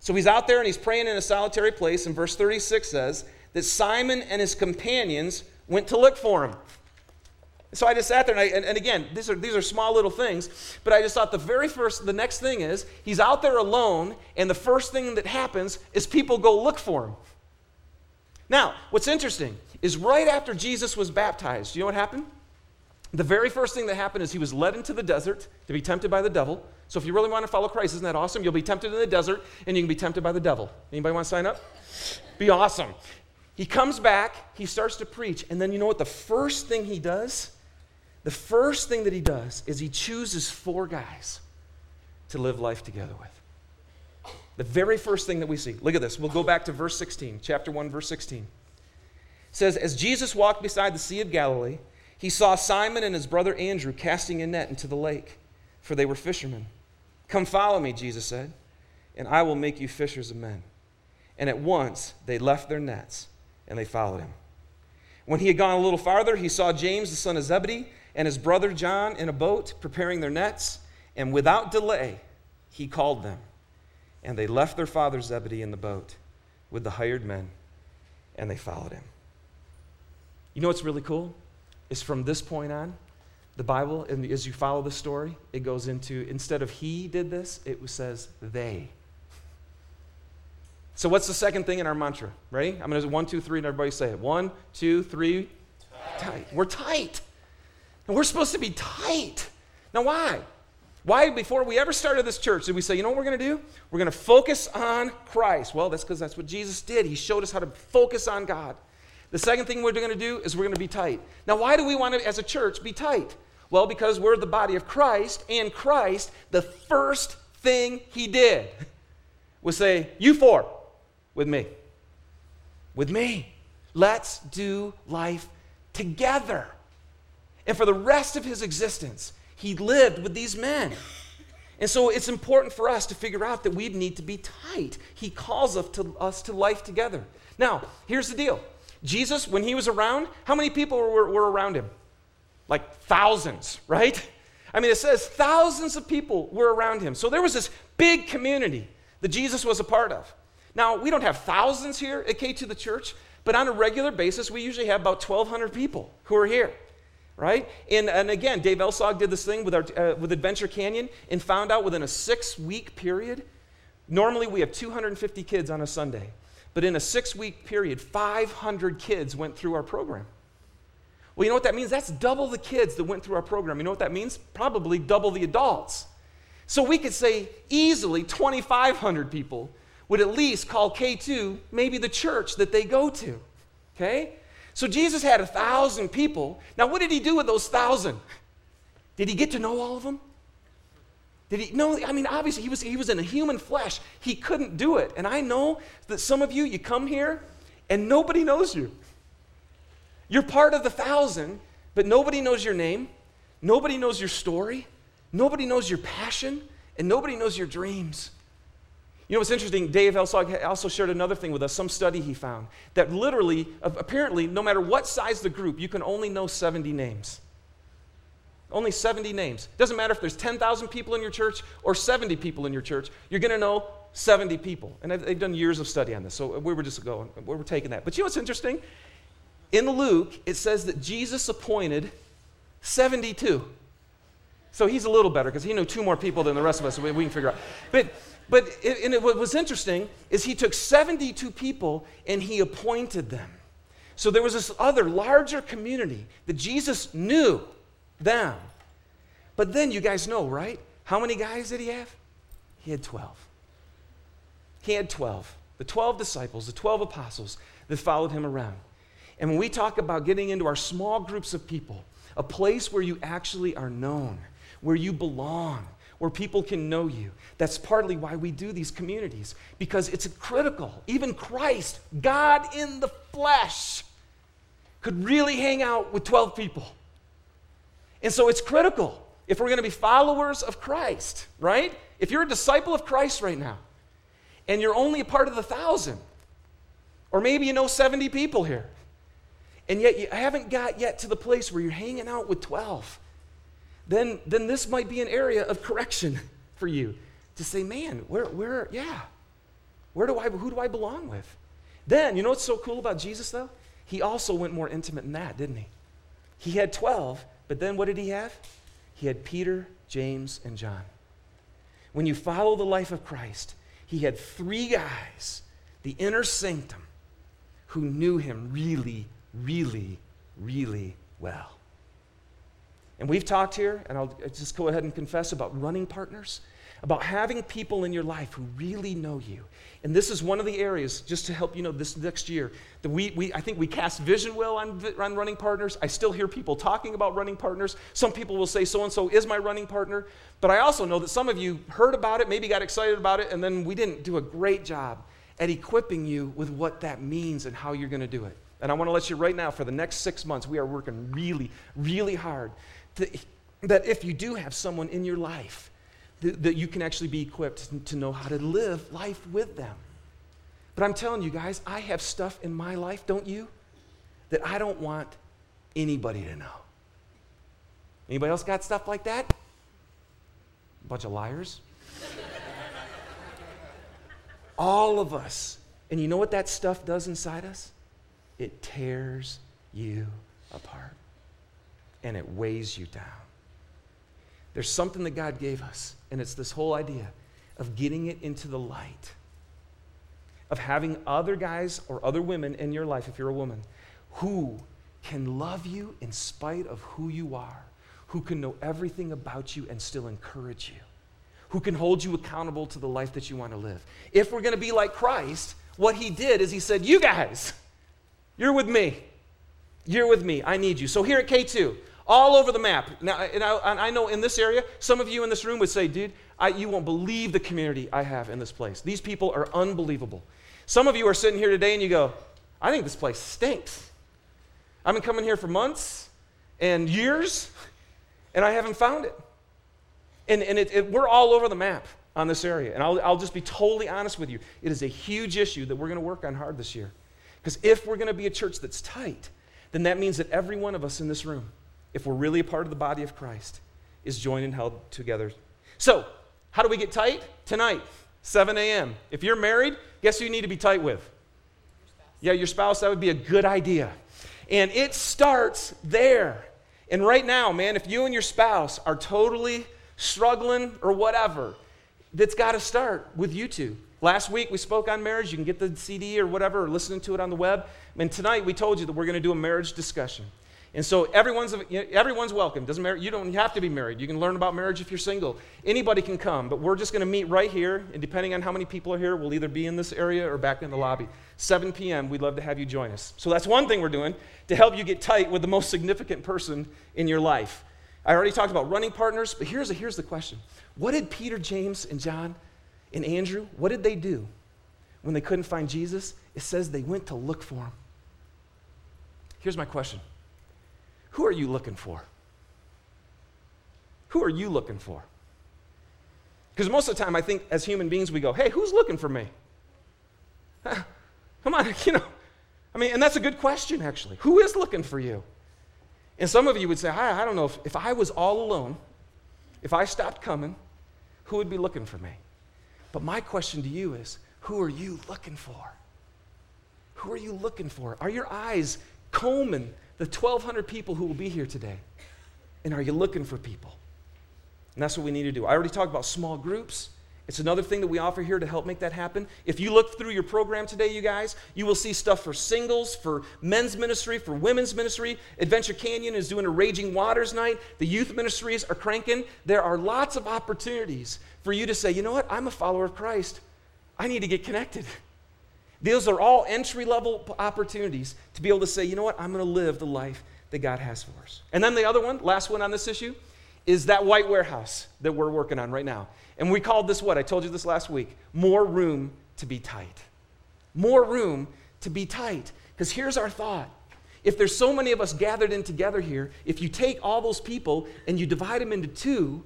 So he's out there and he's praying in a solitary place, and verse 36 says that Simon and his companions went to look for him. So I just sat there, and, I, and, and, again, these are, these are small little things, but I just thought the very first, the next thing is, he's out there alone, and the first thing that happens is people go look for him. Now, what's interesting is right after Jesus was baptized, you know what happened? The very first thing that happened is he was led into the desert to be tempted by the devil. So if you really want to follow Christ, isn't that awesome? You'll be tempted in the desert, and you can be tempted by the devil. Anybody want to sign up? Be awesome. He comes back, he starts to preach, and then you know what? The first thing he does, the first thing that he does is he chooses four guys to live life together with. The very first thing that we see. Look at this. We'll go back to verse 16, chapter 1, verse 16. It says, As Jesus walked beside the Sea of Galilee, he saw Simon and his brother Andrew casting a net into the lake, for they were fishermen. Come follow me, Jesus said, and I will make you fishers of men. And at once they left their nets and they followed him. When he had gone a little farther, he saw James, the son of Zebedee, and his brother John in a boat preparing their nets, and without delay, he called them. And they left their father Zebedee in the boat with the hired men, and they followed him. You know what's really cool? Is from this point on, the Bible, and as you follow the story, it goes into instead of he did this, it says they. So, what's the second thing in our mantra? Ready? I'm going to one, two, three, and everybody say it. One, two, three. Tight. tight. We're tight. And we're supposed to be tight. Now, why? Why, before we ever started this church, did we say, you know what we're going to do? We're going to focus on Christ. Well, that's because that's what Jesus did. He showed us how to focus on God. The second thing we're going to do is we're going to be tight. Now, why do we want to, as a church, be tight? Well, because we're the body of Christ, and Christ, the first thing he did was say, You four, with me. With me. Let's do life together. And for the rest of his existence, he lived with these men. And so it's important for us to figure out that we need to be tight. He calls us to, us to life together. Now, here's the deal Jesus, when he was around, how many people were, were around him? Like thousands, right? I mean, it says thousands of people were around him. So there was this big community that Jesus was a part of. Now, we don't have thousands here at K2 the church, but on a regular basis, we usually have about 1,200 people who are here right? And, and again, Dave Elsog did this thing with, our, uh, with Adventure Canyon and found out within a six week period, normally we have 250 kids on a Sunday, but in a six week period, 500 kids went through our program. Well, you know what that means? That's double the kids that went through our program. You know what that means? Probably double the adults. So we could say easily 2,500 people would at least call K2 maybe the church that they go to. Okay? So Jesus had a thousand people. Now, what did he do with those thousand? Did he get to know all of them? Did he? No, I mean, obviously, he was, he was in a human flesh. He couldn't do it. And I know that some of you, you come here and nobody knows you. You're part of the thousand, but nobody knows your name, nobody knows your story, nobody knows your passion, and nobody knows your dreams. You know what's interesting? Dave Elsog also shared another thing with us, some study he found, that literally, apparently, no matter what size the group, you can only know 70 names. Only 70 names. Doesn't matter if there's 10,000 people in your church or 70 people in your church, you're going to know 70 people. And they've done years of study on this, so we were just going, we were taking that. But you know what's interesting? In Luke, it says that Jesus appointed 72. So he's a little better because he knew two more people than the rest of us, so we, we can figure out. But but it, and it, what was interesting is he took 72 people and he appointed them. So there was this other larger community that Jesus knew them. But then you guys know, right? How many guys did he have? He had 12. He had 12. The 12 disciples, the 12 apostles that followed him around. And when we talk about getting into our small groups of people, a place where you actually are known, where you belong, where people can know you. That's partly why we do these communities, because it's critical. Even Christ, God in the flesh, could really hang out with 12 people. And so it's critical if we're going to be followers of Christ, right? If you're a disciple of Christ right now, and you're only a part of the thousand, or maybe you know 70 people here, and yet you haven't got yet to the place where you're hanging out with 12 then, then this might be an area of correction [LAUGHS] for you to say, man, where, where, yeah, where do I, who do I belong with? Then, you know what's so cool about Jesus, though? He also went more intimate than that, didn't he? He had 12, but then what did he have? He had Peter, James, and John. When you follow the life of Christ, he had three guys, the inner sanctum, who knew him really, really, really well. And we've talked here, and I'll just go ahead and confess about running partners, about having people in your life who really know you. And this is one of the areas, just to help you know, this next year, that we, we I think we cast vision well on, on running partners. I still hear people talking about running partners. Some people will say, so and so is my running partner. But I also know that some of you heard about it, maybe got excited about it, and then we didn't do a great job at equipping you with what that means and how you're going to do it. And I want to let you right now, for the next six months, we are working really, really hard that if you do have someone in your life, that, you can actually be equipped to know how to live life with them. But I'm telling you guys, I have stuff in my life, don't you, that I don't want anybody to know. Anybody else got stuff like that? A bunch of liars. [LAUGHS] All of us. And you know what that stuff does inside us? It tears you apart and it weighs you down. There's something that God gave us, and it's this whole idea of getting it into the light, of having other guys or other women in your life, if you're a woman, who can love you in spite of who you are, who can know everything about you and still encourage you, who can hold you accountable to the life that you want to live. If we're going to be like Christ, what he did is he said, You guys, you're with me. You're with me. I need you. So here at K2, all over the map. Now, and I, and I know in this area, some of you in this room would say, dude, I, you won't believe the community I have in this place. These people are unbelievable. Some of you are sitting here today and you go, I think this place stinks. I've been coming here for months and years, and I haven't found it. And, and it, it, we're all over the map on this area. And I'll, I'll just be totally honest with you. It is a huge issue that we're going to work on hard this year. Because if we're going to be a church that's tight, then that means that every one of us in this room, if we're really a part of the body of Christ, is joined and held together. So, how do we get tight? Tonight, 7 a.m. If you're married, guess who you need to be tight with? Your yeah, your spouse, that would be a good idea. And it starts there. And right now, man, if you and your spouse are totally struggling or whatever, that's got to start with you two. Last week we spoke on marriage. You can get the CD or whatever, or listening to it on the web. And tonight we told you that we're going to do a marriage discussion. And so everyone's, everyone's welcome. Doesn't matter. You don't have to be married. You can learn about marriage if you're single. Anybody can come, but we're just going to meet right here. And depending on how many people are here, we'll either be in this area or back in the lobby. 7 p.m. We'd love to have you join us. So that's one thing we're doing to help you get tight with the most significant person in your life. I already talked about running partners, but here's, a, here's the question What did Peter, James, and John and Andrew, what did they do when they couldn't find Jesus? It says they went to look for him. Here's my question Who are you looking for? Who are you looking for? Because most of the time, I think as human beings, we go, hey, who's looking for me? Come on, [LAUGHS] you know. I mean, and that's a good question, actually. Who is looking for you? And some of you would say, I, I don't know, if, if I was all alone, if I stopped coming, who would be looking for me? But my question to you is who are you looking for? Who are you looking for? Are your eyes combing the 1,200 people who will be here today? And are you looking for people? And that's what we need to do. I already talked about small groups. It's another thing that we offer here to help make that happen. If you look through your program today, you guys, you will see stuff for singles, for men's ministry, for women's ministry. Adventure Canyon is doing a Raging Waters night. The youth ministries are cranking. There are lots of opportunities for you to say, you know what, I'm a follower of Christ. I need to get connected. [LAUGHS] Those are all entry level opportunities to be able to say, you know what, I'm going to live the life that God has for us. And then the other one, last one on this issue, is that white warehouse that we're working on right now. And we called this what? I told you this last week more room to be tight. More room to be tight. Because here's our thought. If there's so many of us gathered in together here, if you take all those people and you divide them into two,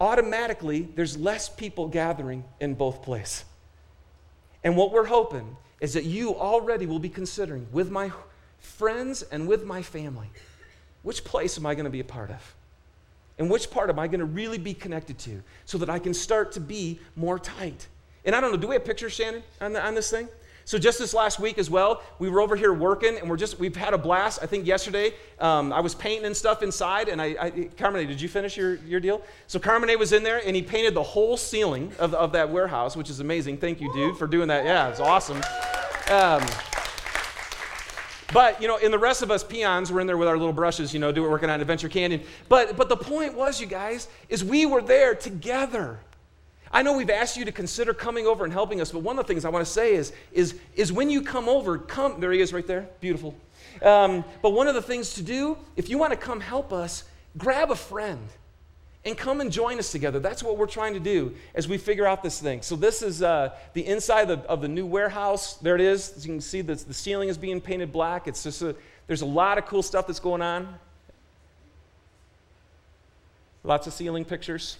automatically there's less people gathering in both places. And what we're hoping is that you already will be considering with my friends and with my family, which place am I going to be a part of? And which part am I going to really be connected to so that I can start to be more tight? And I don't know, do we have pictures, Shannon, on, the, on this thing? So just this last week as well, we were over here working, and we're just we've had a blast. I think yesterday um, I was painting and stuff inside, and I, I Carmine, did you finish your, your deal? So Carmine was in there, and he painted the whole ceiling of, of that warehouse, which is amazing. Thank you, dude, for doing that. Yeah, it's awesome. Um, but, you know, and the rest of us peons were in there with our little brushes, you know, doing working on Adventure Canyon. But, but the point was, you guys, is we were there together. I know we've asked you to consider coming over and helping us, but one of the things I want to say is, is, is when you come over, come, there he is right there, beautiful. Um, but one of the things to do, if you want to come help us, grab a friend and come and join us together. That's what we're trying to do as we figure out this thing. So, this is uh, the inside of, of, the new warehouse. There it is. As you can see, the, the ceiling is being painted black. It's just a, there's a lot of cool stuff that's going on. Lots of ceiling pictures.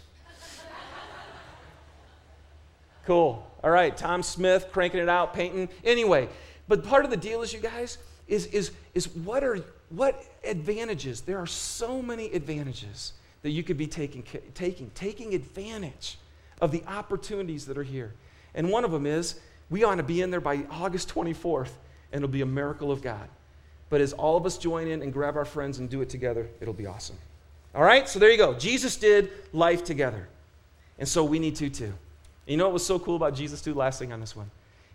Cool. All right, Tom Smith cranking it out, painting. Anyway, but part of the deal is, you guys, is, is, is what are what advantages? There are so many advantages that you could be taking, taking, taking advantage of the opportunities that are here. And one of them is we ought to be in there by August 24th, and it'll be a miracle of God. But as all of us join in and grab our friends and do it together, it'll be awesome. All right, so there you go. Jesus did life together. And so we need to too. You know what was so cool about Jesus too? Last thing on this one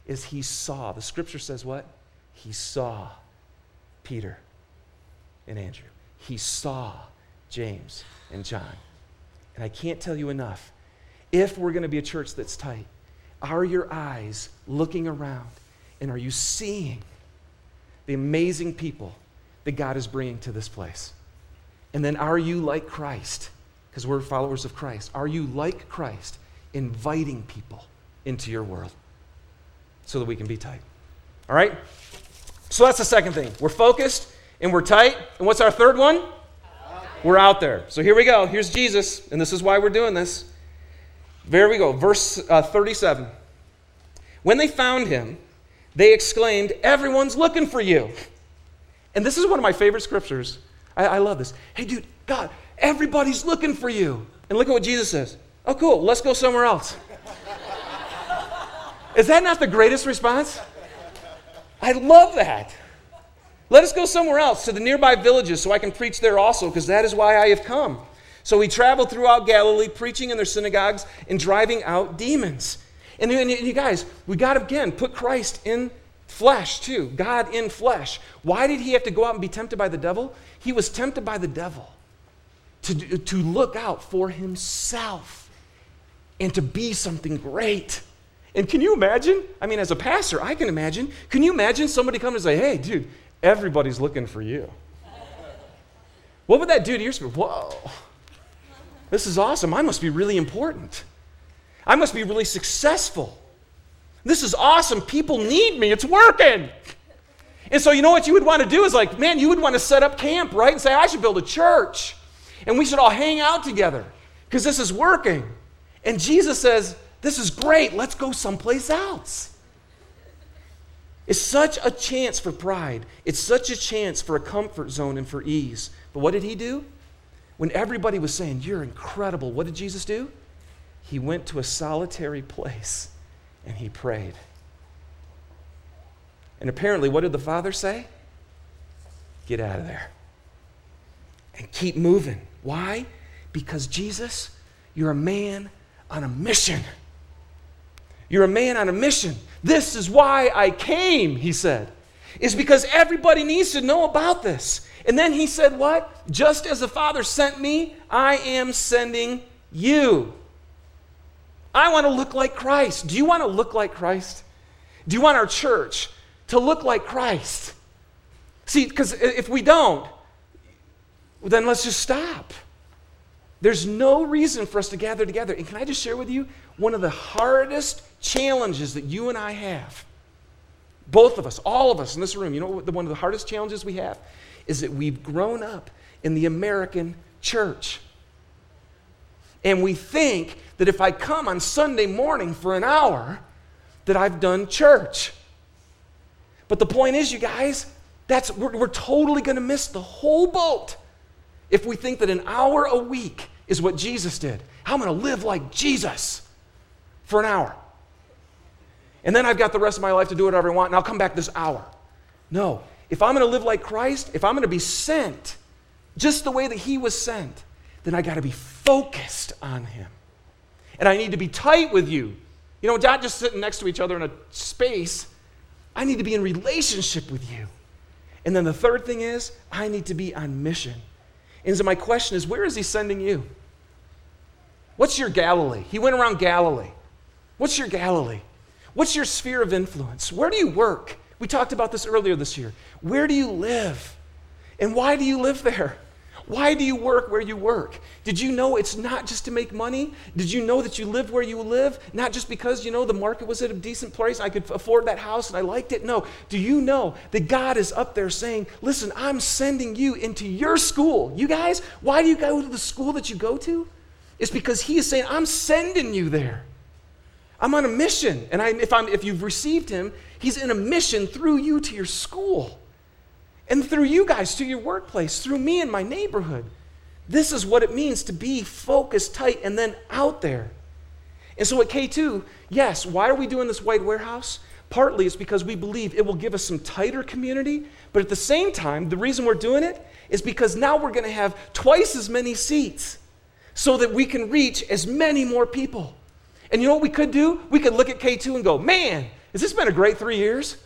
is he saw. The scripture says what? He saw Peter and Andrew. He saw James, and John. And I can't tell you enough. If we're going to be a church that's tight, are your eyes looking around and are you seeing the amazing people that God is bringing to this place? And then are you like Christ? Because we're followers of Christ. Are you like Christ, inviting people into your world so that we can be tight? All right? So that's the second thing. We're focused and we're tight. And what's our third one? We're out there. So here we go. Here's Jesus, and this is why we're doing this. There we go. Verse uh, 37. When they found him, they exclaimed, Everyone's looking for you. And this is one of my favorite scriptures. I, I love this. Hey, dude, God, everybody's looking for you. And look at what Jesus says. Oh, cool. Let's go somewhere else. is that not the greatest response? I love that. Let us go somewhere else to the nearby villages so I can preach there also, because that is why I have come. So he traveled throughout Galilee, preaching in their synagogues and driving out demons. And, and you guys, we got to again put Christ in flesh too, God in flesh. Why did he have to go out and be tempted by the devil? He was tempted by the devil to, to look out for himself and to be something great. And can you imagine? I mean, as a pastor, I can imagine. Can you imagine somebody come and say, hey, dude, everybody's looking for you? What would that do to your spirit? Whoa, this is awesome. I must be really important. I must be really successful. This is awesome. People need me. It's working. And so, you know what you would want to do is like, man, you would want to set up camp, right? And say, I should build a church. And we should all hang out together because this is working. And Jesus says, This is great. Let's go someplace else. It's such a chance for pride. It's such a chance for a comfort zone and for ease. But what did he do? When everybody was saying, You're incredible, what did Jesus do? He went to a solitary place and he prayed. And apparently, what did the Father say? Get out of there and keep moving. Why? Because Jesus, you're a man on a mission. You're a man on a mission. This is why I came, he said, is because everybody needs to know about this. And then he said, What? Just as the Father sent me, I am sending you. I want to look like Christ. Do you want to look like Christ? Do you want our church to look like Christ? See, because if we don't, then let's just stop. There's no reason for us to gather together. And can I just share with you one of the hardest challenges that you and I have? Both of us, all of us in this room, you know what the, one of the hardest challenges we have is that we've grown up in the American church. And we think that if I come on Sunday morning for an hour, that I've done church. But the point is, you guys, that's we're, we're totally going to miss the whole boat if we think that an hour a week is what Jesus did. I'm going to live like Jesus for an hour. And then I've got the rest of my life to do whatever I want, and I'll come back this hour. No. If I'm going to live like Christ, if I'm going to be sent just the way that He was sent, then I got to be focused on Him. And I need to be tight with you. You know, not just sitting next to each other in a space. I need to be in relationship with you. And then the third thing is, I need to be on mission. And so my question is, where is He sending you? What's your Galilee? He went around Galilee. What's your Galilee? What's your sphere of influence? Where do you work? We talked about this earlier this year. Where do you live? And why do you live there? Why do you work where you work? Did you know it's not just to make money? Did you know that you live where you live? Not just because, you know, the market was at a decent place, I could afford that house and I liked it. No. Do you know that God is up there saying, listen, I'm sending you into your school? You guys, why do you go to the school that you go to? It's because He is saying, I'm sending you there. I'm on a mission. And I, if, I'm, if you've received Him, He's in a mission through you to your school and through you guys to your workplace, through me and my neighborhood. This is what it means to be focused, tight, and then out there. And so at K2, yes, why are we doing this white warehouse? Partly it's because we believe it will give us some tighter community, but at the same time, the reason we're doing it is because now we're going to have twice as many seats so that we can reach as many more people. And you know what we could do? We could look at K2 and go, man, has this been a great three years?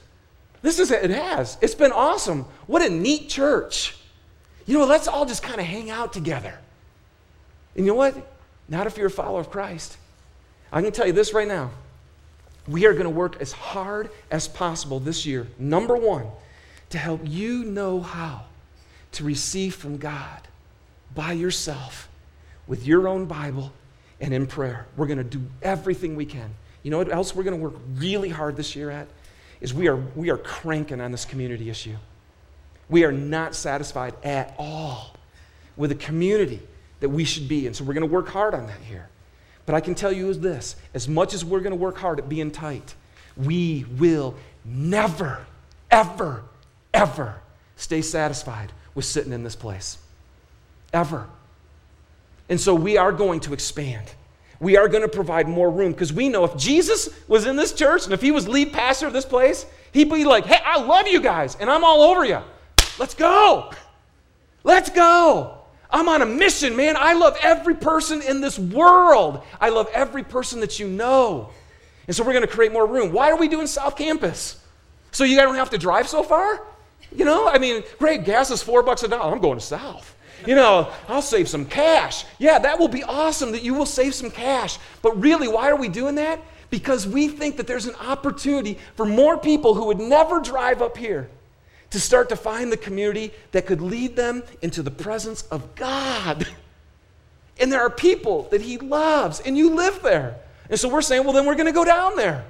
This is it has. It's been awesome. What a neat church. You know, let's all just kind of hang out together. And you know what? Not if you're a follower of Christ. I can tell you this right now. We are going to work as hard as possible this year, number one, to help you know how to receive from God by yourself with your own Bible and in prayer. We're going to do everything we can. You know what else we're going to work really hard this year at? Is we are, we are cranking on this community issue. We are not satisfied at all with the community that we should be. And so we're going to work hard on that here. But I can tell you is this as much as we're going to work hard at being tight, we will never, ever, ever stay satisfied with sitting in this place. Ever. And so we are going to expand. We are going to provide more room because we know if Jesus was in this church and if he was lead pastor of this place, he'd be like, hey, I love you guys and I'm all over you. Let's go. Let's go. I'm on a mission, man. I love every person in this world. I love every person that you know. And so we're going to create more room. Why are we doing South Campus? So you guys don't have to drive so far? You know, I mean, great, gas is four bucks a dollar. I'm going to South. You know, I'll save some cash. Yeah, that will be awesome that you will save some cash. But really, why are we doing that? Because we think that there's an opportunity for more people who would never drive up here to start to find the community that could lead them into the presence of God. [LAUGHS] And there are people that He loves, and you live there. And so we're saying, well, then we're going to go down there.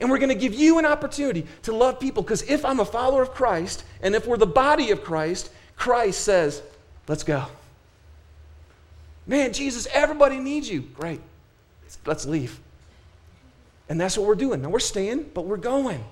And we're going to give you an opportunity to love people. Because if I'm a follower of Christ, and if we're the body of Christ, Christ says, let's go. Man, Jesus, everybody needs you. Great. Let's leave. And that's what we're doing. Now we're staying, but we're going.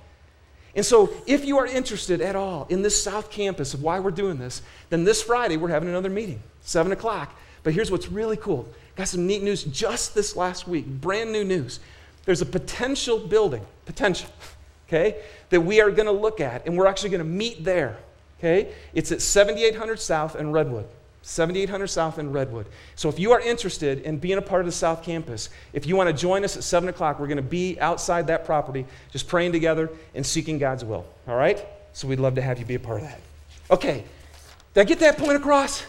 And so, if you are interested at all in this South Campus of why we're doing this, then this Friday we're having another meeting, 7 o'clock. But here's what's really cool got some neat news just this last week, brand new news. There's a potential building, potential, [LAUGHS] okay, that we are going to look at, and we're actually going to meet there, okay? It's at 7800 South and Redwood. 7800 South in Redwood. So if you are interested in being a part of the South Campus, if you want to join us at 7 o'clock, we're going to be outside that property just praying together and seeking God's will. All right? So we'd love to have you be a part of that. Okay. Did I get that point across?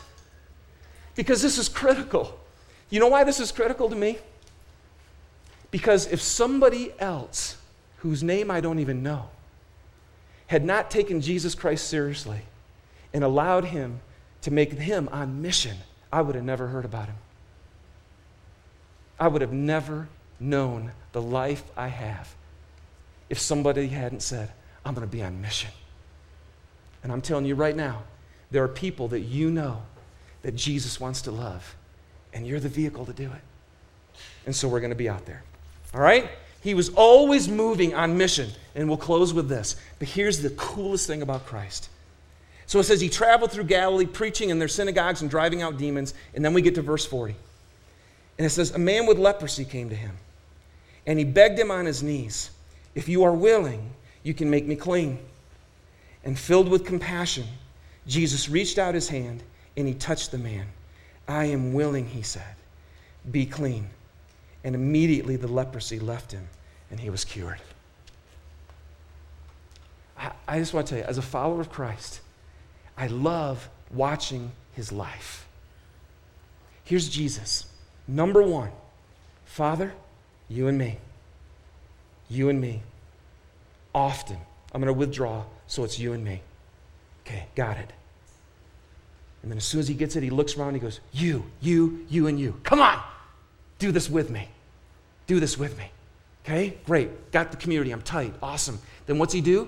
Because this is critical. You know why this is critical to me? Because if somebody else, whose name I don't even know, had not taken Jesus Christ seriously and allowed him to make him on mission, I would have never heard about him. I would have never known the life I have if somebody hadn't said, I'm going to be on mission. And I'm telling you right now, there are people that you know that Jesus wants to love, and you're the vehicle to do it. And so we're going to be out there. All right? He was always moving on mission. And we'll close with this. But here's the coolest thing about Christ so it says he traveled through Galilee, preaching in their synagogues and driving out demons. And then we get to verse 40. And it says, A man with leprosy came to him, and he begged him on his knees, If you are willing, you can make me clean. And filled with compassion, Jesus reached out his hand and he touched the man. I am willing, he said. Be clean. And immediately the leprosy left him and he was cured. I, I just want to tell you, as a follower of Christ, I love watching his life. Here's Jesus. Number one, Father, you and me. You and me. Often. I'm going to withdraw, so it's you and me. Okay, got it. And then as soon as he gets it, he looks around, he goes, You, you, you, and you. Come on, do this with me. Do this with me. Okay, great. Got the community. I'm tight. Awesome. Then what's he do?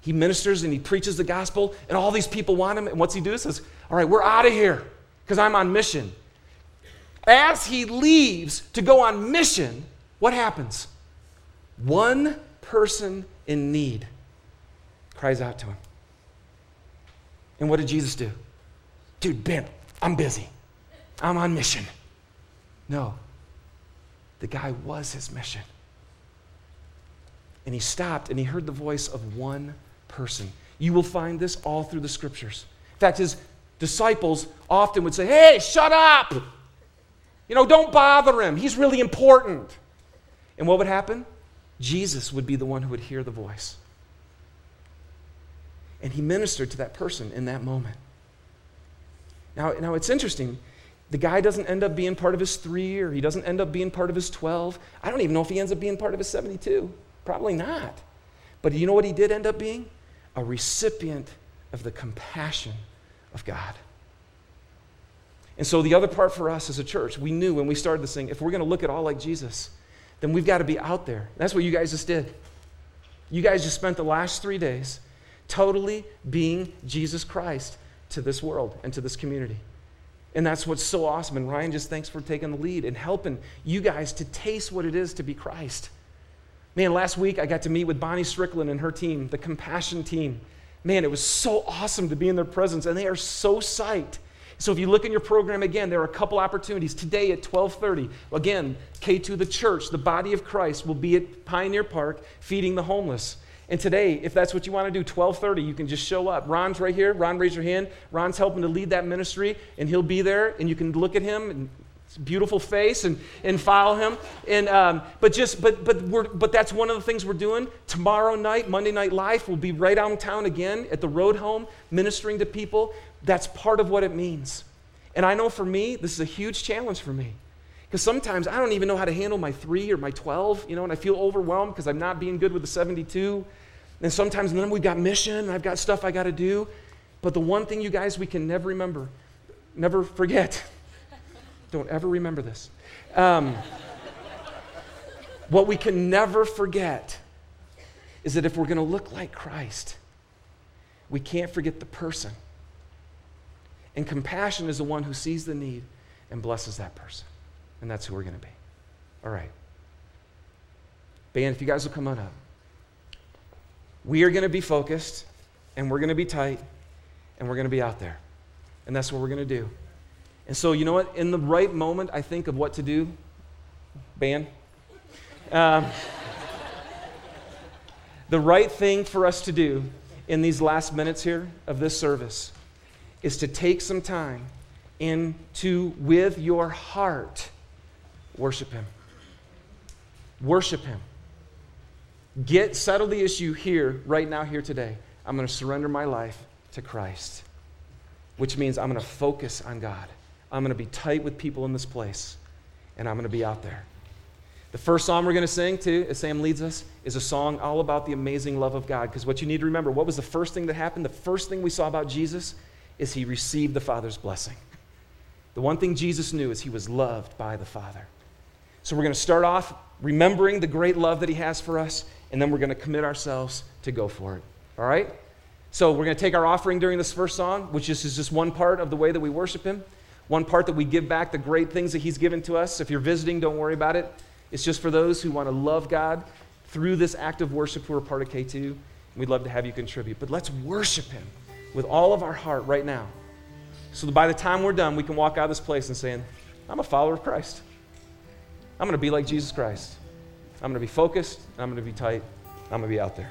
He ministers and he preaches the gospel, and all these people want him. And what's he do? He says, All right, we're out of here because I'm on mission. As he leaves to go on mission, what happens? One person in need cries out to him. And what did Jesus do? Dude, Ben, I'm busy. I'm on mission. No, the guy was his mission. And he stopped and he heard the voice of one person. You will find this all through the scriptures. In fact, his disciples often would say, Hey, shut up! You know, don't bother him. He's really important. And what would happen? Jesus would be the one who would hear the voice. And he ministered to that person in that moment. Now, now it's interesting. The guy doesn't end up being part of his three, or he doesn't end up being part of his 12. I don't even know if he ends up being part of his 72. Probably not. But you know what he did end up being? A recipient of the compassion of God. And so, the other part for us as a church, we knew when we started this thing, if we're going to look at all like Jesus, then we've got to be out there. That's what you guys just did. You guys just spent the last three days totally being Jesus Christ to this world and to this community. And that's what's so awesome. And Ryan, just thanks for taking the lead and helping you guys to taste what it is to be Christ. Man, last week I got to meet with Bonnie Strickland and her team, the Compassion team. Man, it was so awesome to be in their presence, and they are so psyched. So if you look in your program again, there are a couple opportunities. Today at 12:30, again, K2 the church, the body of Christ will be at Pioneer Park feeding the homeless. And today, if that's what you want to do, 12:30, you can just show up. Ron's right here. Ron, raise your hand. Ron's helping to lead that ministry, and he'll be there, and you can look at him and beautiful face and, and follow him and um, but just but but we're but that's one of the things we're doing tomorrow night monday night life will be right downtown again at the road home ministering to people that's part of what it means and i know for me this is a huge challenge for me because sometimes i don't even know how to handle my three or my 12 you know and i feel overwhelmed because i'm not being good with the 72 and sometimes then we've got mission and i've got stuff i got to do but the one thing you guys we can never remember never forget [LAUGHS] don't ever remember this. Um, what we can never forget is that if we're going to look like Christ, we can't forget the person. And compassion is the one who sees the need and blesses that person. And that's who we're going to be. All right. Band, if you guys will come on up. We are going to be focused, and we're going to be tight, and we're going to be out there. And that's what we're going to do. And so, you know what? In the right moment, I think of what to do. Ban. Um, [LAUGHS] the right thing for us to do in these last minutes here of this service is to take some time into with your heart, worship Him. Worship Him. Get settle the issue here, right now, here today. I'm going to surrender my life to Christ, which means I'm going to focus on God. I'm going to be tight with people in this place, and I'm going to be out there. The first song we're going to sing, too, as Sam leads us, is a song all about the amazing love of God. Because what you need to remember, what was the first thing that happened? The first thing we saw about Jesus is he received the Father's blessing. The one thing Jesus knew is he was loved by the Father. So we're going to start off remembering the great love that he has for us, and then we're going to commit ourselves to go for it. All right? So we're going to take our offering during this first song, which is just one part of the way that we worship him. One part that we give back the great things that He's given to us. If you're visiting, don't worry about it. It's just for those who want to love God through this act of worship who are part of K2. We'd love to have you contribute. But let's worship Him with all of our heart right now. So by the time we're done, we can walk out of this place and saying, I'm a follower of Christ. I'm going to be like Jesus Christ. I'm going to be focused, I'm going to be tight, I'm going to be out there.